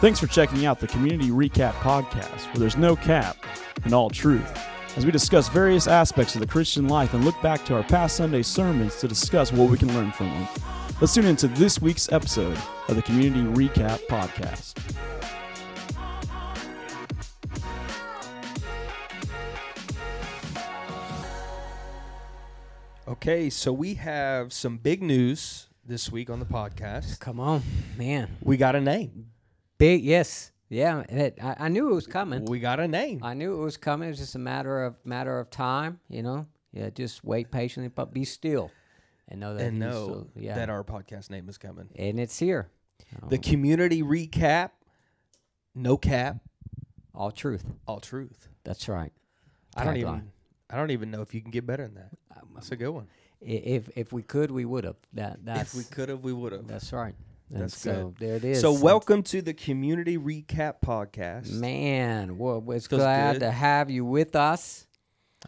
Thanks for checking out the Community Recap Podcast, where there's no cap and all truth, as we discuss various aspects of the Christian life and look back to our past Sunday sermons to discuss what we can learn from them. Let's tune into this week's episode of the Community Recap Podcast. Okay, so we have some big news this week on the podcast. Come on, man. We got a name. Big, yes, yeah. It, I, I knew it was coming. We got a name. I knew it was coming. It was just a matter of matter of time. You know, yeah. Just wait patiently, but be still, and know that and know still- yeah, that our podcast name is coming. and it's here. The um, community recap, no cap, All truth. all truth. That's right. I don't even I don't even know if you can get better than that. That's a good one. If if we could, we would have. That that's if we could have, we would have. that's right. And That's so there it is. So welcome to the community recap podcast. Man, well, we're Feels glad good. to have you with us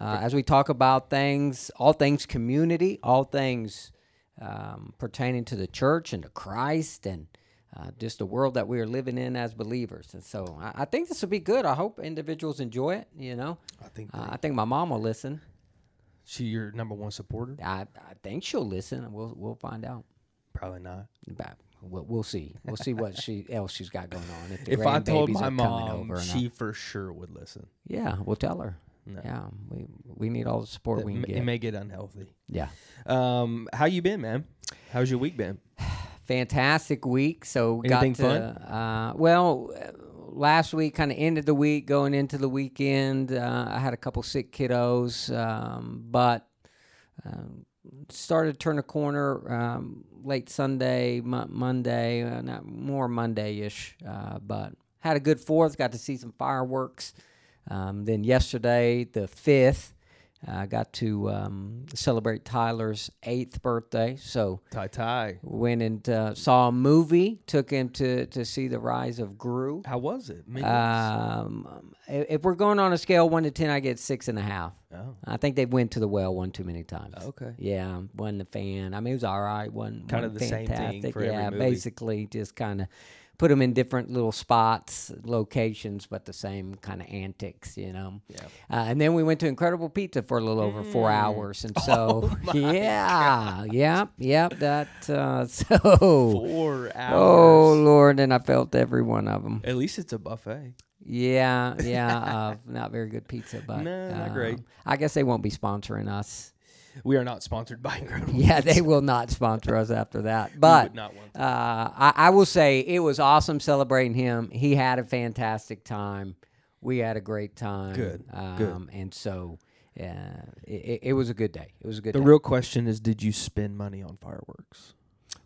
uh, as we talk about things, all things community, all things um, pertaining to the church and to Christ and uh, just the world that we are living in as believers. And so I, I think this will be good. I hope individuals enjoy it. You know, I think uh, I think my mom will listen. she your number one supporter. I, I think she'll listen. We'll we'll find out. Probably not. But we'll, we'll see. We'll see what she else she's got going on. If, the If I told my mom, over or not. she for sure would listen. yeah, we'll tell her. No. Yeah, we we need all the support It, we can ma- get. it may get unhealthy. yeah, Um, how you been, man? How's your week been? fantastic week. So Anything got to, Uh, well, uh, last week kind of ended the week, going into the weekend. Uh, I had a couple sick kiddos, um, but um, started to turn a corner um, late Sunday, Mo- Monday, uh, not more Monday-ish, uh, but had a good Fourth. Got to see some fireworks. Um, then yesterday, the fifth. I got to um, celebrate Tyler's eighth birthday, so Ty Ty went and uh, saw a movie. Took him to to see the rise of Gru. How was it? Um, if we're going on a scale one to ten, I get six and a half. oh, I think they went to the well one too many times. okay. Yeah, wasn't a fan. I mean, it was all right. wasn't Kinda wasn't the same thing fantastic. for every yeah, movie. basically just kind of put them in different little spots, locations, but the same kind of antics, you know. Yeah. Uh, and then we went to Incredible Pizza for a little over four hours, and so yeah, yep, yep. That uh, so. Four hours. Oh Lord, and I felt every one of them. At least it's a buffet. Yeah, yeah, uh, not very good pizza, but No, not great. um, I guess they won't be sponsoring us. We are not sponsored by Incredible. Yeah, they will not sponsor us after that. But uh, I, I will say it was awesome celebrating him. He had a fantastic time. We had a great time. Good, Um, good. And so uh, it, it- it was a good day. It was a good The day. real question is, did you spend money on fireworks?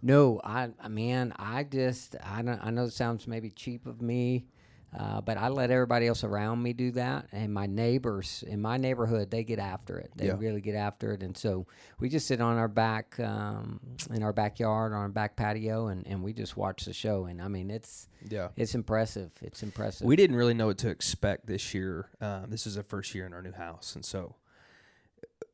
No, I, I man, I just I don't I know it sounds maybe cheap of me, uh, but I let everybody else around me do that, and my neighbors in my neighborhood they get after it. They Yeah. really get after it, and so we just sit on our back um, in our backyard on our back patio, and, and we just watch the show. And I mean, it's Yeah. it's impressive. It's impressive. We didn't really know what to expect this year. Um, this is the first year in our new house, and so,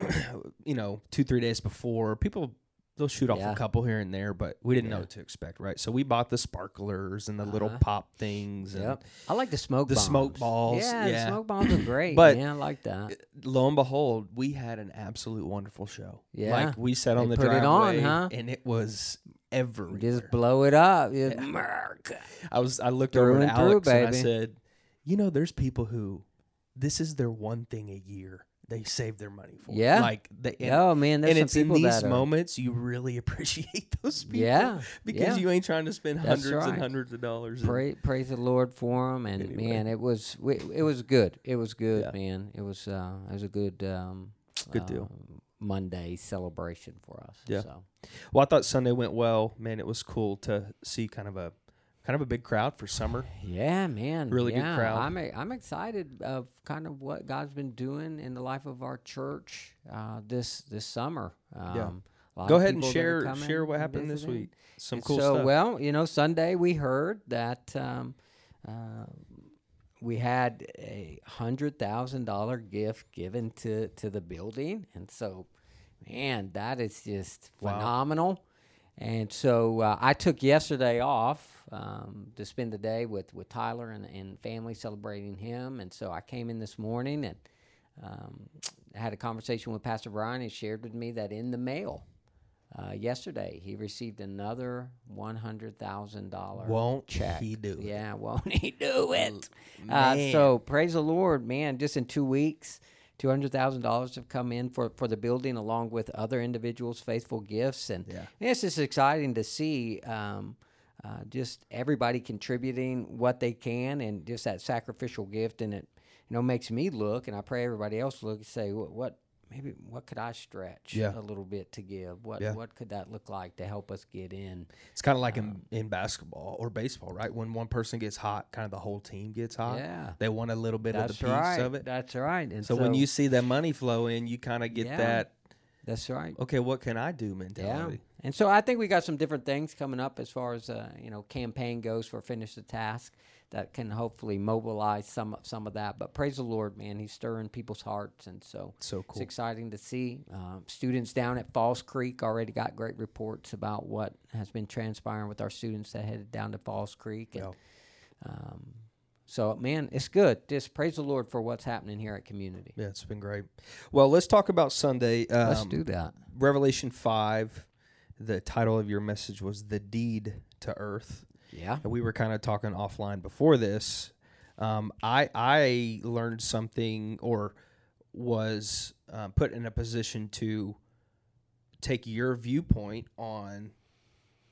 you know, two three days before, people they'll shoot off Yeah. a couple here and there, but we didn't know what to expect, right? So we bought the sparklers and the little Uh-huh. pop things, and Yep. I like the smoke. The bombs. smoke balls, Yeah, yeah. smoke bombs are great. But- yeah, I like that. lo and behold, we had an absolute wonderful show. Yeah. like we sat on They the put it driveway, on, huh? and it was everywhere. Just blow it up. Yeah. Merc. I was I looked Through over at and through, Alex and I said, "You know, there's people who this is their one thing a year they save their money for. Yeah. like the, and, Oh man, there's and it's in these are, moments you really appreciate those people. Yeah, because yeah. you ain't trying to spend That's hundreds and hundreds of dollars. and- Pray, praise the Lord for them, and Anyway. man, it was it was good. It was good, Yeah. man. It was uh, it was a good um, Good deal. uh, Monday celebration for us. Yeah. So well, I thought Sunday went well. Man, it was cool to see kind of a kind of a big crowd for summer. yeah, man, Really good crowd. I'm i I'm excited of kind of what God's been doing in the life of our church uh, this this summer. Um, a lot Go ahead and people that are share share what happened this week. Some And cool so, stuff. well, you know, Sunday we heard that um, uh, we had a hundred thousand dollar gift given to to the building, and so, man, that is just Wow. phenomenal. And so uh, I took yesterday off um, to spend the day with, with Tyler and, and family celebrating him. And so I came in this morning and um, had a conversation with Pastor Brian. He shared with me that in the mail uh, yesterday he received another one hundred thousand dollar Won't check. he do it? Yeah, won't he do it? Uh, so praise the Lord, man! Just in two weeks, two hundred thousand dollars have come in for for the building, along with other individuals' faithful gifts, and Yeah. it's just exciting to see. Um, uh, just everybody contributing what they can, and just that sacrificial gift, and it, you know, makes me look, and I pray everybody else look and say, what, what maybe what could I stretch Yeah. a little bit to give? What Yeah. what could that look like to help us get in? It's kind of like in, in basketball or baseball, right? When one person gets hot, kind of the whole team gets hot. Yeah. They want a little bit That's of the piece right. of it. That's right. And so, when you see that money flow in, you kind of get Yeah. that, that's right. okay, what can I do Yeah, mentality. and so I think we got some different things coming up as far as uh, you know campaign goes for finish the task that can hopefully mobilize some some of that. But praise the Lord, man, He's stirring people's hearts, and so So it's exciting to see. Um, students down at Falls Creek already got great reports about what has been transpiring with our students that headed down to Falls Creek. And, Yeah. um, so, man, it's good. Just praise the Lord for what's happening here at Community. Yeah, it's been great. Well, let's talk about Sunday. Um, Let's do that. Revelation 5, the title of your message was The Deed to Earth. Yeah. And we were kind of talking offline before this. Um, I I learned something or was um, put in a position to take your viewpoint on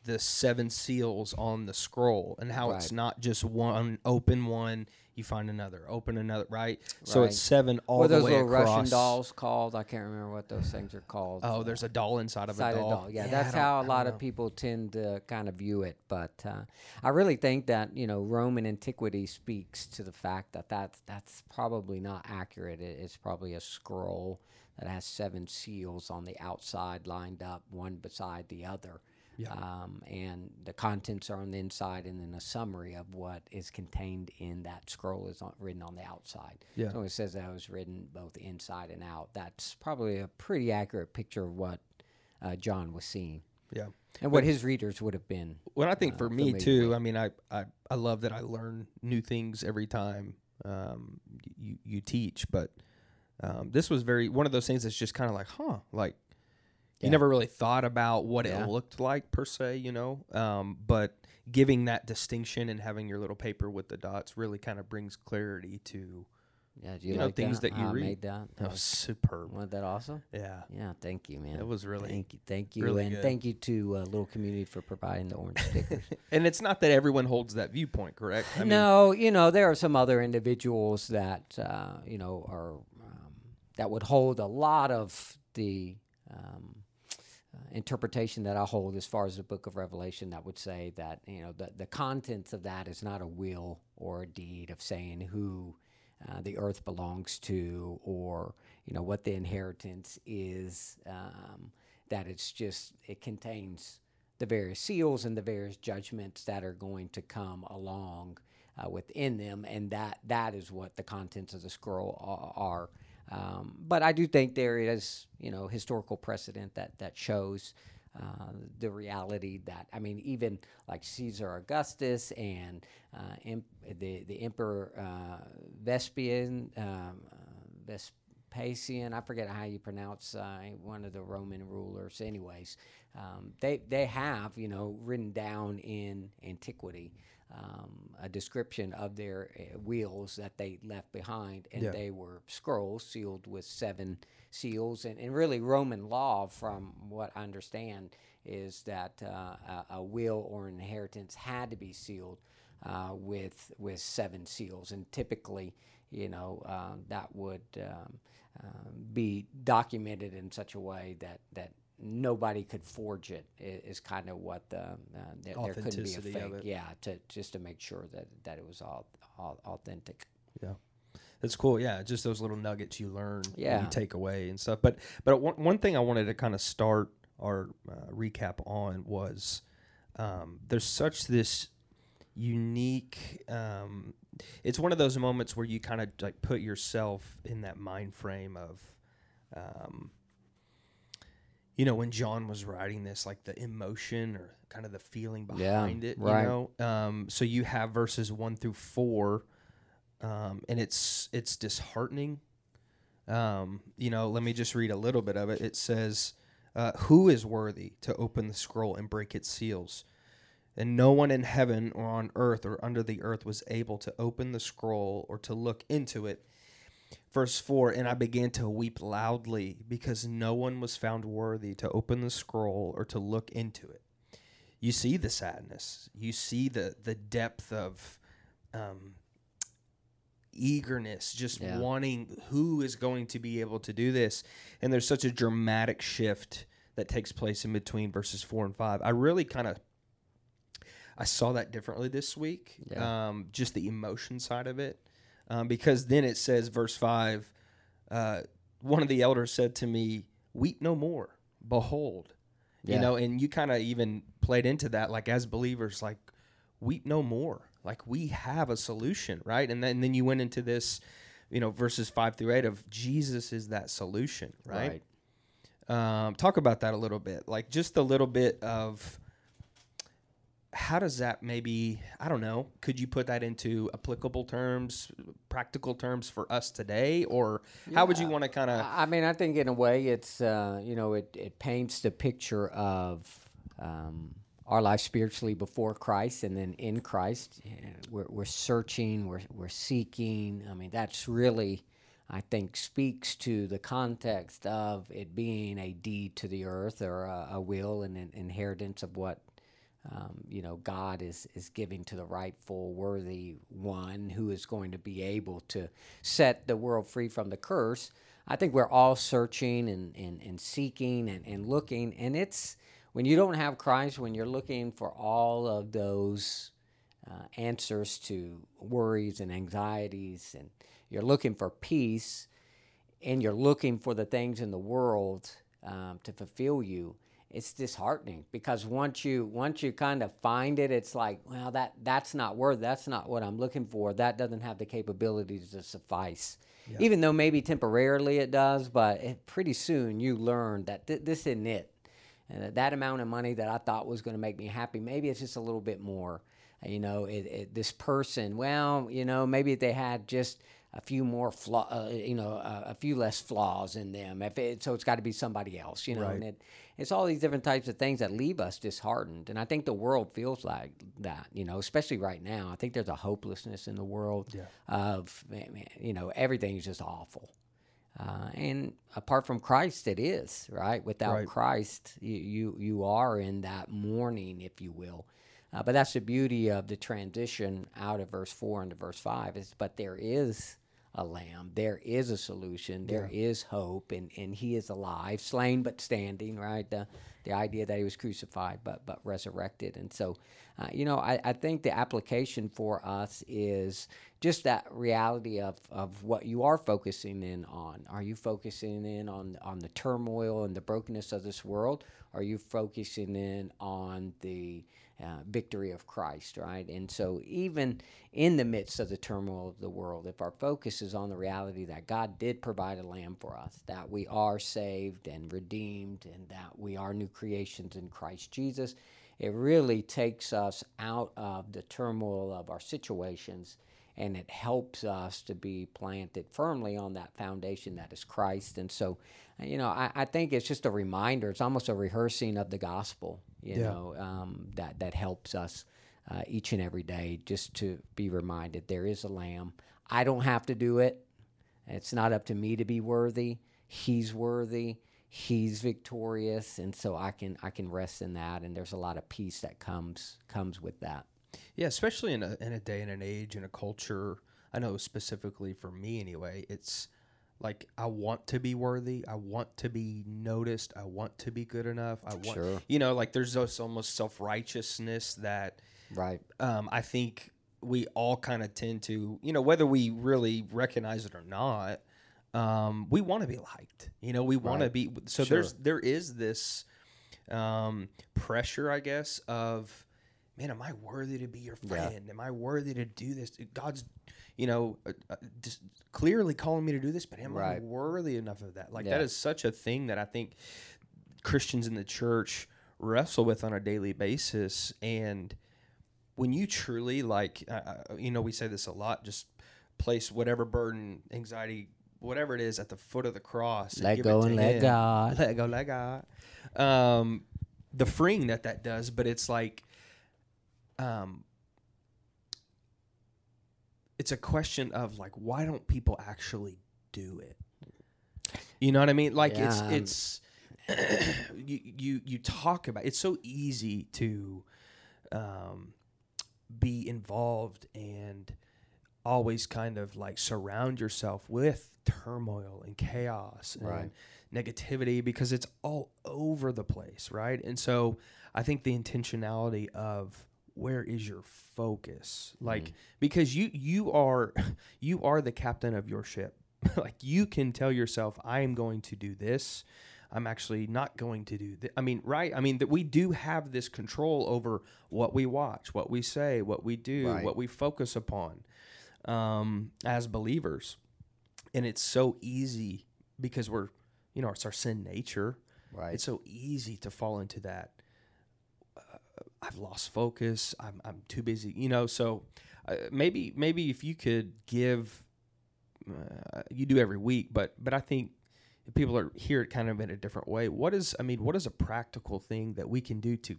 the seven seals on the scroll and how it's not just one open one you find another open another right, so Right. it's seven all What are the those way little across Russian dolls called? I can't remember what those things are called. oh there's a doll inside of a doll, Yeah, I that's don't- how I a don't lot know. of people tend to kind of view it. But uh, I really think that you know Roman antiquity speaks to the fact that that's that's probably not accurate. It, it's probably a scroll that has seven seals on the outside, lined up one beside the other. Yeah. Um, and the contents are on the inside, and then a summary of what is contained in that scroll is on, written on the outside. Yeah. So it says that it was written both inside and out. That's probably a pretty accurate picture of what uh, John was seeing yeah and what his readers would have been. Well, I think uh, for me too. with. I mean, I, I I love that I learn new things every time um, you you teach. But um, this was very one of those things that's just kind of like, huh, like you never really thought about what Yeah. it looked like per se, you know. Um, but giving that distinction and having your little paper with the dots really kind of brings clarity to Yeah, do you, You know, like things that you I read. made that. that was superb. Wasn't that awesome? Yeah, Yeah, thank you, man. it was really. Thank you, thank you, really and good. thank you to uh, Little Community for providing the orange stickers. And it's not that everyone holds that viewpoint, correct? I mean, no, you know there are some other individuals that uh, you know are um, that would hold a lot of the um, interpretation that I hold as far as the Book of Revelation. That would say that you know the the contents of that is not a will or a deed of saying who. Uh, the earth belongs to, or you know what the inheritance is. Um, that it's just it contains the various seals and the various judgments that are going to come along uh, within them, and that that is what the contents of the scroll are. Um, but I do think there is, you know, historical precedent that that shows uh, the reality that I mean, even like Caesar Augustus and uh, the the Emperor uh, Vespian, um, uh, Vespasian. I forget how you pronounce uh, one of the Roman rulers. Anyways, um, they they have you know written down in antiquity um, a description of their uh, wheels that they left behind, and Yeah. they were scrolls sealed with seven seals. And, and really, Roman law, from what I understand, is that uh, a, a will or an inheritance had to be sealed uh, with with seven seals, and typically, you know, um, that would um, um, be documented in such a way that that nobody could forge it is, kind of what the uh, there, there couldn't be a fake. Yeah, to just to make sure that that it was all, all authentic. Yeah. That's cool. Yeah, just those little nuggets you learn, Yeah. you take away and stuff. But but one, one thing I wanted to kind of start our uh, recap on was um, there's such this unique. Um, it's one of those moments where you kind of like put yourself in that mind frame of. Um, you know, when John was writing this, like the emotion or kind of the feeling Yeah, behind it, right. you know. Um, so you have verses one through four, um, and it's it's disheartening. Um, you know, let me just read a little bit of it. It says, uh, "Who is worthy to open the scroll and break its seals?" And no one in heaven or on earth or under the earth was able to open the scroll or to look into it. Verse 4 And I began to weep loudly because no one was found worthy to open the scroll or to look into it. You see the sadness, you see the, the depth of um, eagerness, just Yeah. wanting who is going to be able to do this. And there's such a dramatic shift that takes place in between verses 4 and 5. I really kind of I saw that differently this week. Yeah. Um, just the emotion side of it, um, because then it says, verse five, uh, one of the elders said to me, "Weep no more. Behold." Yeah. You know, and you kind of even played into that, like as believers, like weep no more. Like we have a solution, right? And then, and then you went into this, you know, verses five through eight of Jesus is that solution, right? Um, talk about that a little bit, like just a little bit of how does that maybe I don't know. Could you put that into applicable terms, practical terms for us today, or how would you want to kind of? I I mean, I think in a way, it's uh, you know, it, it paints the picture of um, our life spiritually before Christ, and then in Christ, we're, we're searching, we're we're seeking. I mean, that's really, I think, speaks to the context of it being a deed to the earth or a, a will and an inheritance of what um, you know, God is is giving to the rightful, worthy one who is going to be able to set the world free from the curse. I think we're all searching and, and, and seeking and, and looking. And it's when you don't have Christ, when you're looking for all of those uh, answers to worries and anxieties, and you're looking for peace, and you're looking for the things in the world um, to fulfill you it's disheartening because once you once you kind of find it it's like well that that's not worth that's not what i'm looking for. That doesn't have the capabilities to suffice. Even though maybe temporarily it does but it, pretty soon you learn that th- this isn't it. And that- that amount of money that i thought was going to make me happy maybe it's just a little bit more. You know it, it, this person well you know maybe they had just a few more flaw, uh, you know, uh, a few less flaws in them. If it, so, it's got to be somebody else, you know. And it, it's all these different types of things that leave us disheartened. And I think the world feels like that, you know, especially right now. I think there's a hopelessness in the world of, man, man, you know, everything's just awful. Uh, and apart from Christ, it is right. Without Right. Christ, you, you you are in that mourning, if you will. Uh, but that's the beauty of the transition out of verse four into verse five is. But there is a lamb. There is a solution. There is hope, and, and he is alive, slain but standing. Right. The the idea that he was crucified but but resurrected, and so. Uh, you know, I, I think the application for us is just that reality of, of what you are focusing in on. Are you focusing in on, on the turmoil and the brokenness of this world? Are you focusing in on the uh, victory of Christ, right? And so, even in the midst of the turmoil of the world, if our focus is on the reality that God did provide a lamb for us, that we are saved and redeemed, and that we are new creations in Christ Jesus, it really takes us out of the turmoil of our situations and it helps us to be planted firmly on that foundation that is Christ. And so, you know, I, I think it's just a reminder. It's almost a rehearsing of the gospel, you Yeah. know, um, that, that helps us uh, each and every day just to be reminded there is a lamb. I don't have to do it. It's not up to me to be worthy. He's worthy. He's victorious, and so I can I can rest in that. And there's a lot of peace that comes comes with that. Yeah, especially in a in a day and an age and a culture. I know specifically for me anyway. It's like I want to be worthy. I want to be noticed. I want to be good enough. I want, Sure. you know, like there's this almost self righteousness that Right. um, I think we all kind of tend to, you know, whether we really recognize it or not, um, we want to be liked. You know, we want to be. So Sure. there's there is this um, pressure, I guess, of man, am I worthy to be your Yeah. friend? Am I worthy to do this? God's, you know, uh, uh, just clearly calling me to do this, but am I worthy enough of that? Like Yeah. that is such a thing that I think Christians in the church wrestle with on a daily basis. And when you truly like, uh, uh, you know, we say this a lot, just place whatever burden, anxiety, whatever it is at the foot of the cross. Let give go and let him. God. Let go, let God. Um, the freeing that that does, but it's like, um, it's a question of like, why don't people actually do it? You know what I mean? Like Yeah, it's it's you you you talk about it's so easy to um, be involved and always kind of like surround yourself with turmoil and chaos and Right. negativity because it's all over the place, right? And so I think the intentionality of where is your focus? Like mm. because you you are you are the captain of your ship. like you can tell yourself I am going to do this. I'm actually not going to do that. I mean, right? I mean that we do have this control over what we watch, what we say, what we do, Right. what we focus upon um, as believers. And it's so easy because we're, you know, it's our sin nature. Right. It's so easy to fall into that. Uh, I've lost focus. I'm, I'm too busy, you know. So uh, maybe maybe if you could give, uh, you do every week, but but I think if people are hear it kind of in a different way. What is I mean, what is a practical thing that we can do to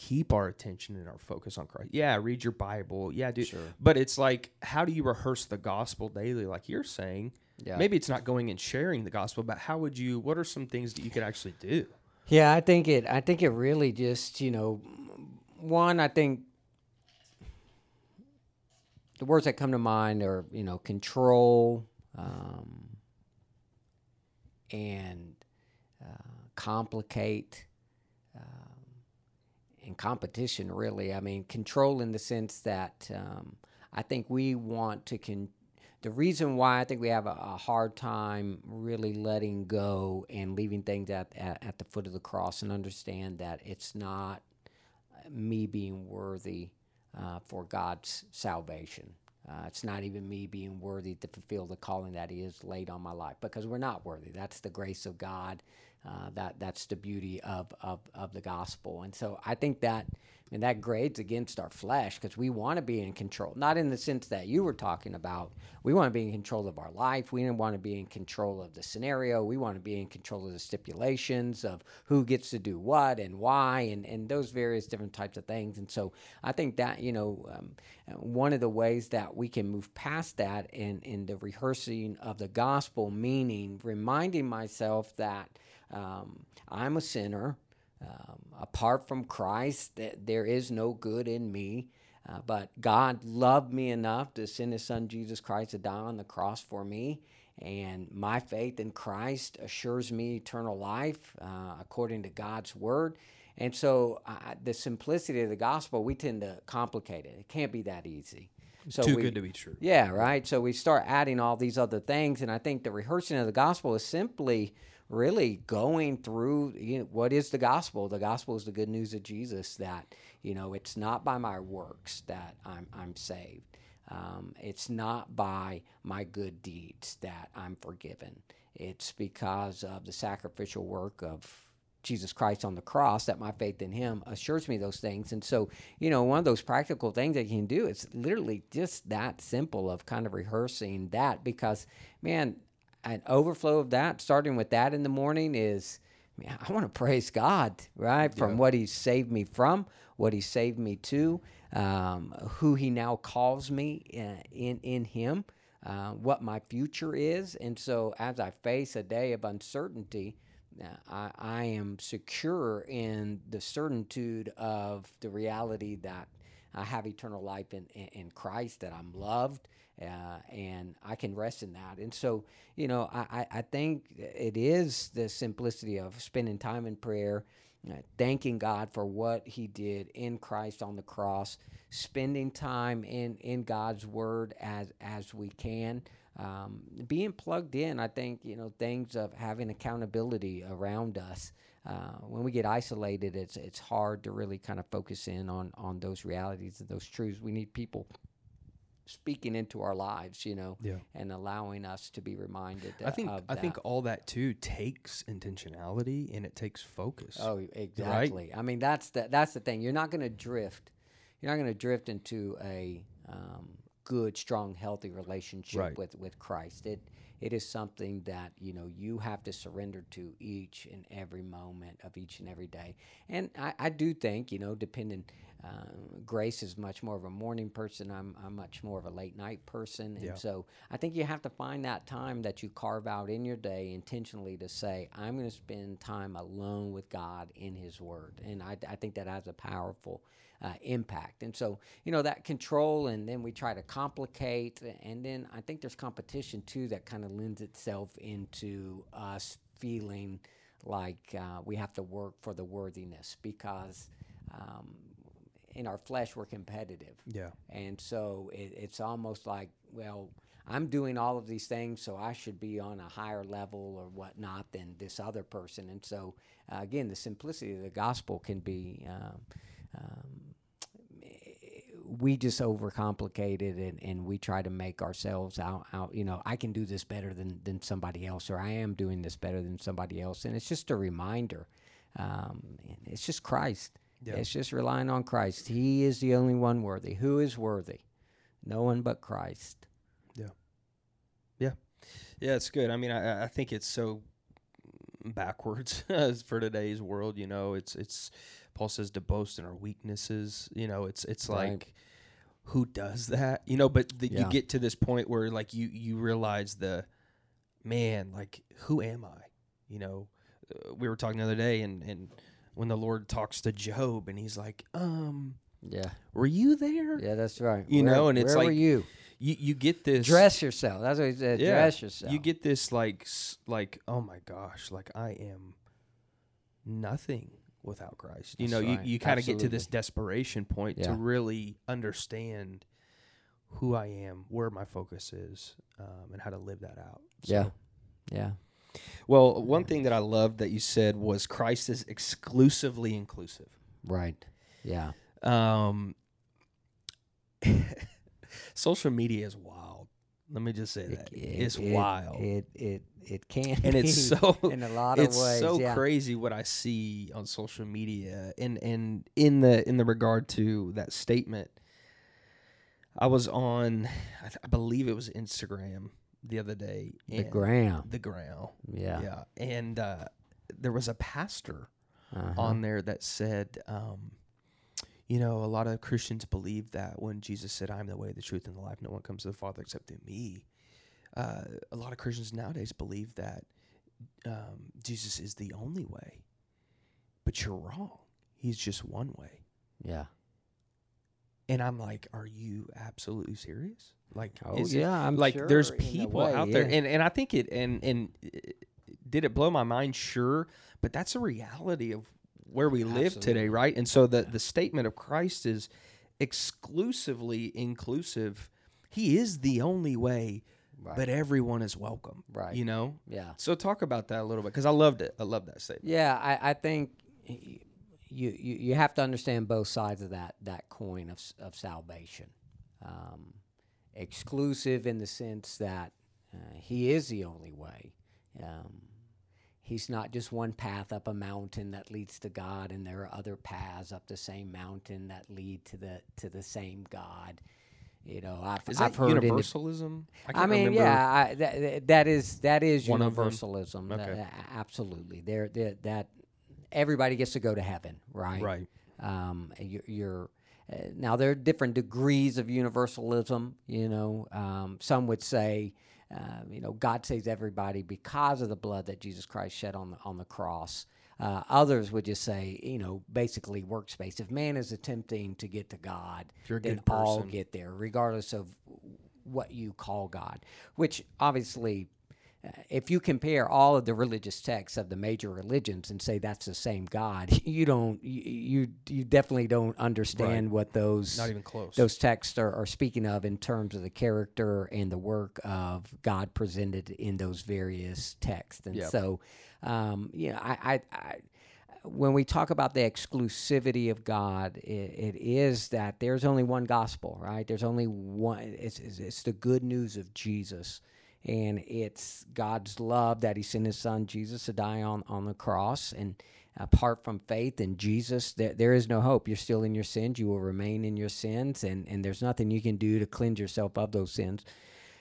keep our attention and our focus on Christ? Yeah, read your Bible. Yeah, do. Sure. But it's like, how do you rehearse the gospel daily? Like you're saying, Yeah. maybe it's not going and sharing the gospel, but how would you? What are some things that you could actually do? Yeah, I think it. I think it really just you know, one. I think the words that come to mind are you know control, um, and uh, complicate, and competition. Really, I mean control in the sense that um, I think we want to con. The reason why I think we have a, a hard time really letting go and leaving things at, at, at the foot of the cross and understand that it's not me being worthy uh, for God's salvation. Uh, it's not even me being worthy to fulfill the calling that He has laid on my life because we're not worthy. That's the grace of God. Uh, that that's the beauty of, of, of the gospel. And so I think that and that grates against our flesh because we want to be in control. Not in the sense that you were talking about. We want to be in control of our life. We don't want to be in control of the scenario. We want to be in control of the stipulations of who gets to do what and why and, and those various different types of things. And so I think that, you know, um, one of the ways that we can move past that in, in the rehearsing of the gospel, meaning reminding myself that um, I'm a sinner. Um, apart from Christ, th- there is no good in me. Uh, but God loved me enough to send His Son Jesus Christ to die on the cross for me. And my faith in Christ assures me eternal life uh, according to God's word. And so, uh, the simplicity of the gospel, we tend to complicate it. It can't be that easy. So Too we- good to be true. yeah, right. So we start adding all these other things, and I think the rehearsing of the gospel is simply really going through you know, what is the gospel. The gospel is the good news of Jesus that you know it's not by my works that I'm I'm saved. Um, it's not by my good deeds that I'm forgiven. It's because of the sacrificial work of Jesus Christ on the cross that my faith in him assures me those things. And so, you know, one of those practical things that you can do is literally just that simple of kind of rehearsing that because, man, an overflow of that, starting with that in the morning is, man, I want to praise God, right? From what He saved me from, what He saved me to, um, who He now calls me uh, in in Him, uh, what my future is, and so as I face a day of uncertainty, uh, I, I am secure in the certitude of the reality that I have eternal life in, in, in Christ, that I'm loved, uh, and I can rest in that. And so, you know, I, I, think it is the simplicity of spending time in prayer, uh, thanking God for what He did in Christ on the cross, spending time in, in God's Word as as we can. Um, being plugged in, I think you know things of having accountability around us. Uh, when we get isolated, it's it's hard to really kind of focus in on on those realities and those truths. We need people speaking into our lives, you know, Yeah. and allowing us to be reminded. I think I think all that too takes intentionality and it takes focus. Oh, exactly. I mean, that's the that's the thing. You're not going to drift. You're not going to drift into a um, good, strong, healthy relationship Right. with with Christ. It it is something that you know you have to surrender to each and every moment of each and every day. And I, I do think you know, depending. Um, Grace is much more of a morning person. I'm, I'm much more of a late night person. And Yeah. so I think you have to find that time that you carve out in your day intentionally to say, I'm going to spend time alone with God in His Word. And I, I think that has a powerful uh, impact. And so, you know, that control, and then we try to complicate. And then I think there's competition too that kind of lends itself into us feeling like uh, we have to work for the worthiness because. Um, in our flesh, we're competitive. Yeah. And so it, it's almost like, well, I'm doing all of these things, so I should be on a higher level or whatnot than this other person. And so, uh, again, the simplicity of the gospel can be. Um, um, we just overcomplicate it and, and we try to make ourselves out, out you know i can do this better than, than somebody else or i am doing this better than somebody else and it's just a reminder um, it's just christ Yeah. it's just relying on christ he is the only one worthy who is worthy no one but christ Yeah, Yeah. Yeah, it's good. I mean, I, I think it's so backwards for today's world. You know, it's it's Paul says to boast in our weaknesses. You know, it's it's Right. like who does that? You know, but the, you get to this point where like you you realize the man, like who am I? You know, uh, we were talking the other day, and and when the Lord talks to Job, and he's like, um, yeah. were you there? yeah that's right. You Where- know, and it's where were like you? You you get this dress yourself. That's what he said Yeah, dress yourself. You get this like like oh my gosh, like I am nothing without Christ. You That's know, right. you, you kind of get to this desperation point to really understand who I am, where my focus is, um, and how to live that out. So- yeah. Yeah Well, one thing that I loved that you said was Christ is exclusively inclusive. right yeah Um, social media is wild. Let me just say that it's it, wild. It it it can, and it's be so in a lot it's of ways. so yeah. crazy what I see on social media, and and in the in the regard to that statement, I was on, I, th- I believe it was Instagram the other day. The gram. the ground, Yeah. yeah, and uh, there was a pastor Uh-huh. on there that said, um, you know, a lot of Christians believe that when Jesus said, "I'm the way, the truth, and the life, no one comes to the Father except through me." Uh, a lot of Christians nowadays believe that um, Jesus is the only way, but you're wrong. He's just one way. yeah. And I'm like, are you absolutely serious? Like, Oh yeah. I'm like sure there's people way, out there, and and I think it and and did it blow my mind? Sure, but that's a reality of where we live today, right? And so the the statement of Christ is exclusively inclusive. He is the only way, right. but everyone is welcome. Right. You know. yeah. So talk about that a little bit because I loved it. I love that statement. Yeah, I, I think you, you you have to understand both sides of that that coin of of salvation. Um, exclusive in the sense that uh, he is the only way. Um, he's not just one path up a mountain that leads to God, and there are other paths up the same mountain that lead to the to the same God. You know, I've, Is I've heard universalism? I, can't mean, remember. yeah, I, that, that is that is universalism. Okay. That- absolutely, there that, everybody gets to go to heaven, right? Right. Um, you're, you're now there are different degrees of universalism. You know, um, some would say, um, you know, God saves everybody because of the blood that Jesus Christ shed on the on the cross. Uh, others would just say, you know, basically workspace. If man is attempting to get to God, If you're a then all get there, regardless of what you call God. Which obviously, uh, if you compare all of the religious texts of the major religions and say that's the same God, you don't, you you, definitely don't understand what those Not even close. those texts are, are speaking of in terms of the character and the work of God presented in those various texts. And Yep. so, um, you know, I, I, I when we talk about the exclusivity of God, it, it is that there's only one gospel, right? There's only one. It's, it's, it's the good news of Jesus, and it's God's love that He sent His Son Jesus to die on on the cross. And apart from faith in Jesus, there, there is no hope. You're still in your sins. You will remain in your sins, and and there's nothing you can do to cleanse yourself of those sins.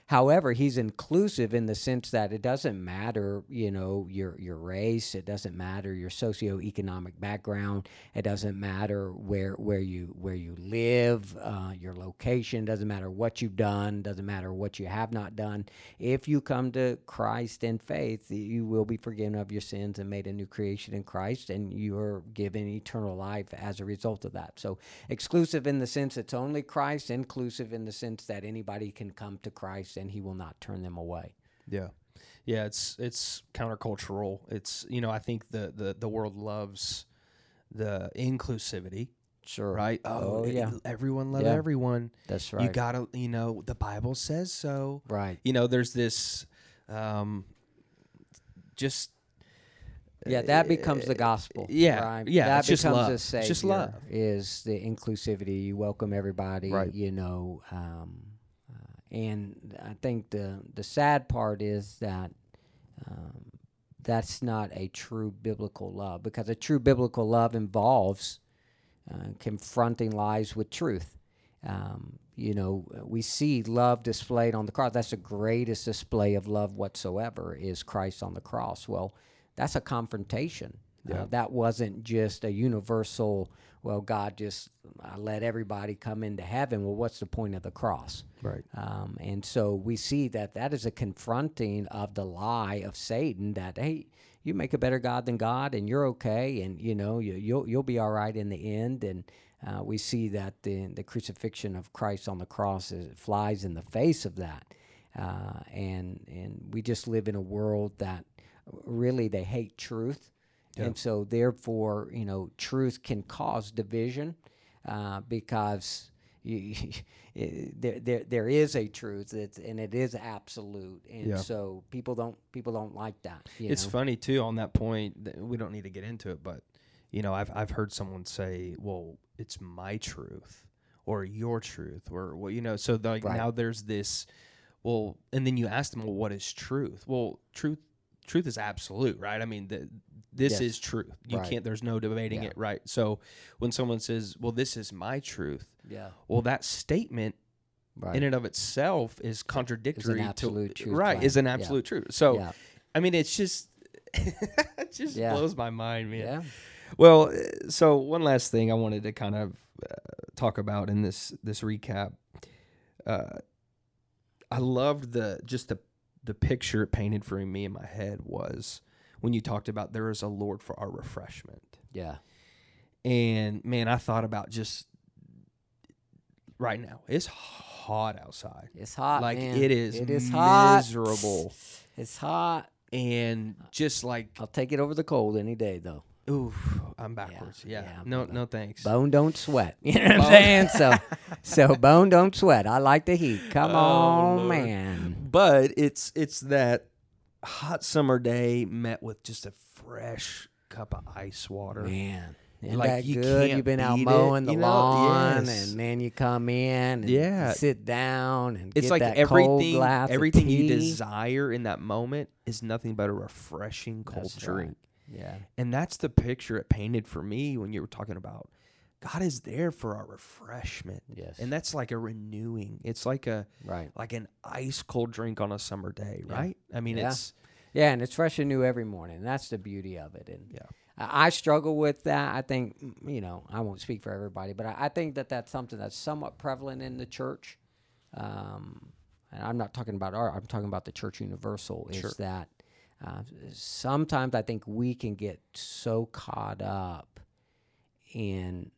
However, he's inclusive in the sense that it doesn't matter, you know, your your race, it doesn't matter your socioeconomic background, it doesn't matter where where you where you live, uh, your location, doesn't matter what you've done, doesn't matter what you have not done. If you come to Christ in faith, you will be forgiven of your sins and made a new creation in Christ, and you are given eternal life as a result of that. So exclusive in the sense it's only Christ, inclusive in the sense that anybody can come to Christ and he will not turn them away. Yeah. Yeah, it's it's countercultural. It's you know, I think the the, the world loves the inclusivity. Sure. Right? Oh, yeah. Everyone love Yeah. everyone. That's right. You gotta you know, the Bible says so. right. You know, there's this um just Yeah, that becomes the gospel. yeah, right? yeah, That becomes love. a It's savior. just love. Is the inclusivity? You welcome everybody. Right. You know, um, and I think the the sad part is that um, that's not a true biblical love because a true biblical love involves uh, confronting lies with truth. Um, you know, we see love displayed on the cross. That's the greatest display of love whatsoever is Christ on the cross. Well, that's a confrontation. Uh, that wasn't just a universal, well, God just uh, let everybody come into heaven. Well, what's the point of the cross? Right. Um, and so we see that that is a confronting of the lie of Satan that hey, you make a better God than God, and you're okay, and you know you, you'll you'll be all right in the end. And uh, we see that the the crucifixion of Christ on the cross is, flies in the face of that. Uh, and and we just live in a world that really they hate truth. Yeah. And so, therefore, you know, truth can cause division uh, because you, there, there, there is a truth, it's, and it is absolute, and Yeah. so people don't people don't like that. You it's know? funny too on that point. That we don't need to get into it, but you know, I've I've heard someone say, "Well, it's my truth or your truth," or well, you know, so like Right. now there's this. Well, and then you ask them, "Well, what is truth?" Well, truth truth is absolute, right? I mean, the, this Yes. is truth. You Right. can't. There's no debating Yeah. it, right? So when someone says, "Well, this is my truth," Yeah, well, that statement right. in and of itself is contradictory absolute to truth right is an Yeah. absolute truth. So yeah, I mean, it's just it just Yeah. blows my mind, man. yeah, Well, uh, so one last thing I wanted to kind of uh, talk about in this this recap. Uh, I loved the just the the picture it painted for me in my head was when you talked about there is a Lord for our refreshment. yeah, And man, I thought about just right now. It's hot outside. it's hot. like man. it is It is hot. miserable. It's hot. And just like I'll take it over the cold any day, though. Ooh, I'm backwards. Yeah. yeah, no, but, uh, no thanks. Bone don't sweat. You know what I'm saying? So, so bone don't sweat. I like the heat. Come Oh, on, Lord. man. but it's it's that hot summer day met with just a fresh cup of ice water. Man. Isn't Like, that you good? You've been out beat it, mowing the you know? lawn, Yes. and then you come in, and Yeah. sit down, and It's get like everything everything you desire in that moment is nothing but a refreshing cold That's right. Yeah, And that's the picture it painted for me when you were talking about God is there for our refreshment. yes, And that's like a renewing. It's like a right. like an ice cold drink on a summer day, Yeah. right? I mean, Yeah. it's Yeah, and it's fresh and new every morning. That's the beauty of it. And Yeah. I, I struggle with that. I think mm, you know I won't speak for everybody, but I, I think that that's something that's somewhat prevalent in the church. Um, and I'm not talking about our. I'm talking about the church universal. Is Sure. that uh, sometimes I think we can get so caught up in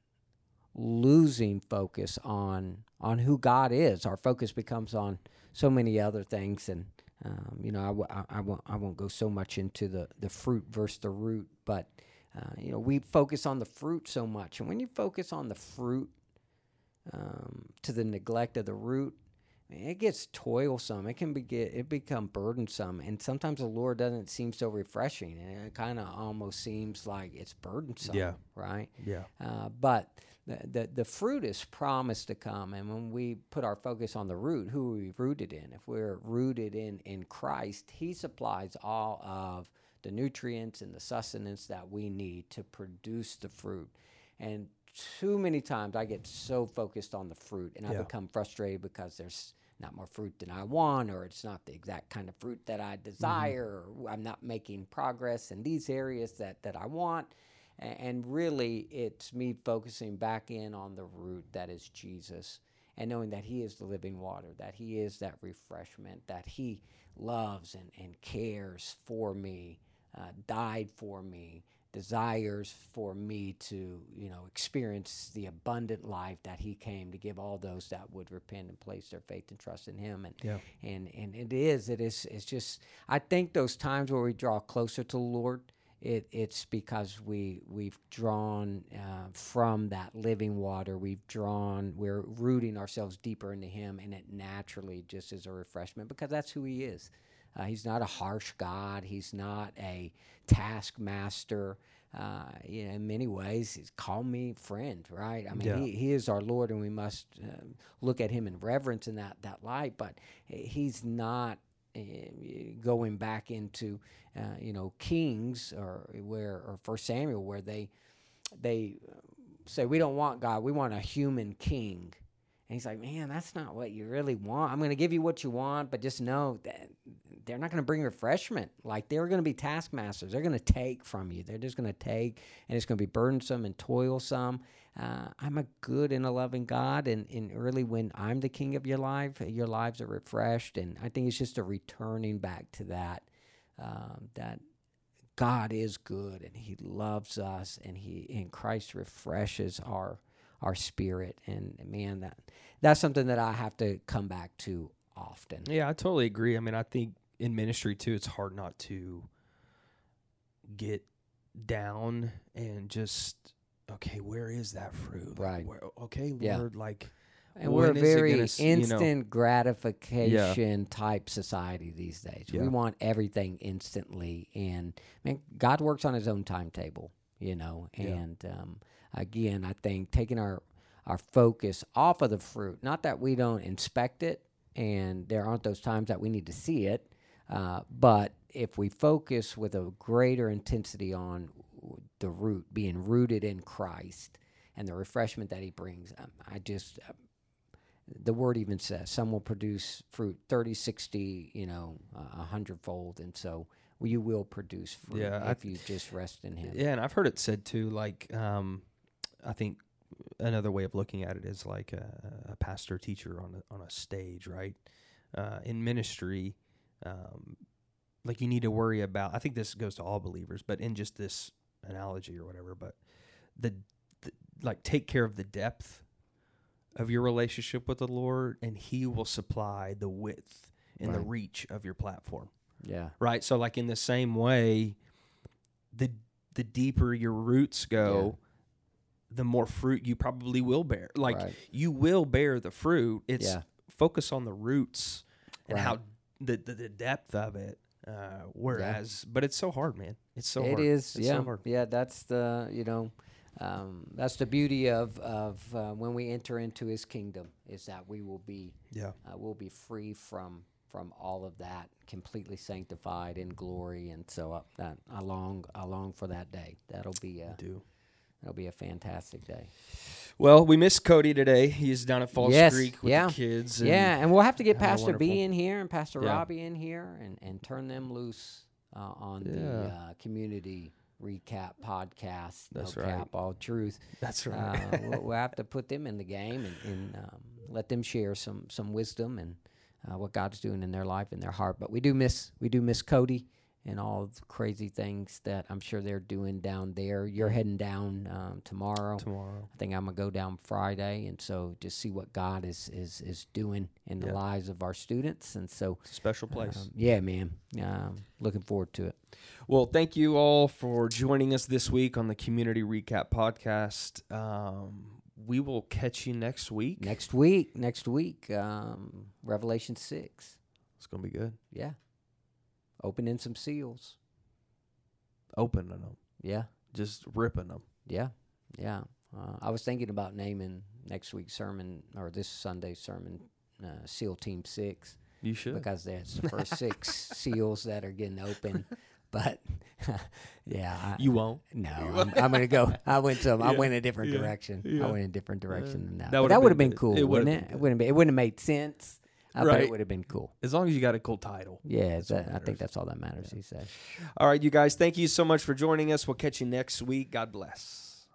losing focus on on who God is. Our focus becomes on so many other things, and um, you know, I, w- I, I won't I won't go so much into the the fruit versus the root, but uh, you know, we focus on the fruit so much, and when you focus on the fruit um, to the neglect of the root, it gets toilsome. It can be get it become burdensome, and sometimes the Lord doesn't seem so refreshing, and it kind of almost seems like it's burdensome. Yeah. Right. Yeah. Uh, but the, the the fruit is promised to come, and when we put our focus on the root, who are we rooted in? If we're rooted in in Christ, He supplies all of the nutrients and the sustenance that we need to produce the fruit. And too many times I get so focused on the fruit, and I Yeah. become frustrated because there's not more fruit than I want, or it's not the exact kind of fruit that I desire, or I'm not making progress in these areas that, that I want. A- And really, it's me focusing back in on the root that is Jesus and knowing that He is the living water, that He is that refreshment, that He loves and, and cares for me, uh, died for me, desires for me to, you know, experience the abundant life that He came to give all those that would repent and place their faith and trust in Him. And Yeah. and and it is, it is, it's just. I think those times where we draw closer to the Lord, it, it's because we we've drawn uh, from that living water. We've drawn. We're rooting ourselves deeper into Him, and it naturally just is a refreshment because that's who He is. Uh, he's not a harsh God. He's not a taskmaster. Uh, you know, in many ways, he's call me friend, right? I mean, Yeah. he, he is our Lord, and we must um, look at him in reverence in that that light. But he's not uh, going back into uh, you know Kings or where or First Samuel where they they uh, say we don't want God, we want a human king. And he's like, man, that's not what you really want. I'm going to give you what you want, but just know that they're not going to bring refreshment. Like they're going to be taskmasters. They're going to take from you. They're just going to take, and it's going to be burdensome and toilsome. Uh, I'm a good and a loving God, and, and really when I'm the king of your life, your lives are refreshed. And I think it's just a returning back to that, um, that God is good and He loves us, and He and Christ refreshes our our spirit. And man, that that's something that I have to come back to often. Yeah, I totally agree. I mean, I think in ministry too, it's hard not to get down and just okay, where is that fruit? Like, Right. where, okay, Yeah. Lord, like And we're a very gonna s- you know- instant gratification type society these days. We want everything instantly, and man, God works on His own timetable, you know. Yeah. And um, again, I think taking our our focus off of the fruit, not that we don't inspect it, and there aren't those times that we need to see it, uh, but if we focus with a greater intensity on the root, being rooted in Christ and the refreshment that He brings, um, I just uh, the word even says some will produce fruit 30 60 you know a hundredfold and so you will produce fruit Yeah, I if you just rest in him Yeah, and I've heard it said too. Like, um, I think another way of looking at it is like a, a pastor teacher on a, on a stage, right? Uh, in ministry, um, like you need to worry about. I think this goes to all believers, but in just this analogy or whatever, but the, the like take care of the depth of your relationship with the Lord, and He will supply the width and the reach of your platform yeah right? So like in the same way, the the deeper your roots go, the more fruit you probably will bear. Like right. you will bear the fruit. It's Yeah. focus on the roots and how the, the the depth of it. Uh, whereas, but it's so hard, man. It's so It hard. is, It's yeah, so hard. yeah. That's the you know, um, that's the beauty of of uh, when we enter into His kingdom is that we will be Yeah, uh, we'll be free from from all of that, completely sanctified in glory, and so uh, that I long I long for that day. That'll be a, do. that'll be a fantastic day. Well, we miss Cody today. He's down at Falls Yes, Creek with yeah. the kids. and- yeah, and we'll have to get Pastor wonderful. B in here and Pastor Yeah. Robbie in here and, and turn them loose uh, on the uh, community recap podcast. That's no right. cap, all truth. That's Uh, right. we'll, we'll have to put them in the game and, and um, let them share some some wisdom and uh, what God's doing in their life and their heart. But we do miss we do miss Cody and all the crazy things that I'm sure they're doing down there. You're heading down um, tomorrow. Tomorrow. I think I'm gonna go down Friday, and so just see what God is is is doing in the lives of our students, and so It's a special place. um, yeah, man, um, looking forward to it. Well, thank you all for joining us this week on the Community Recap Podcast. We will catch you next week. Next week, next week, um, Revelation 6. It's gonna be good. Yeah. Opening some seals. Opening them, Yeah. just ripping them. Yeah. Yeah. Uh, I was thinking about naming next week's sermon or this Sunday's sermon uh, SEAL Team 6 You should. because that's the first six SEALs that are getting open. But yeah, I, you won't. no, I'm, I'm gonna go. I went some. I Yeah, went a different yeah, direction. yeah. I went a different direction than that. that would have been been cool, It wouldn't it? been It wouldn't. Be, it wouldn't have made sense. Uh, I bet it would have been cool. As long as you got a cool title. Yeah, that, I think that's all that matters. He said. All right, you guys. Thank you so much for joining us. We'll catch you next week. God bless.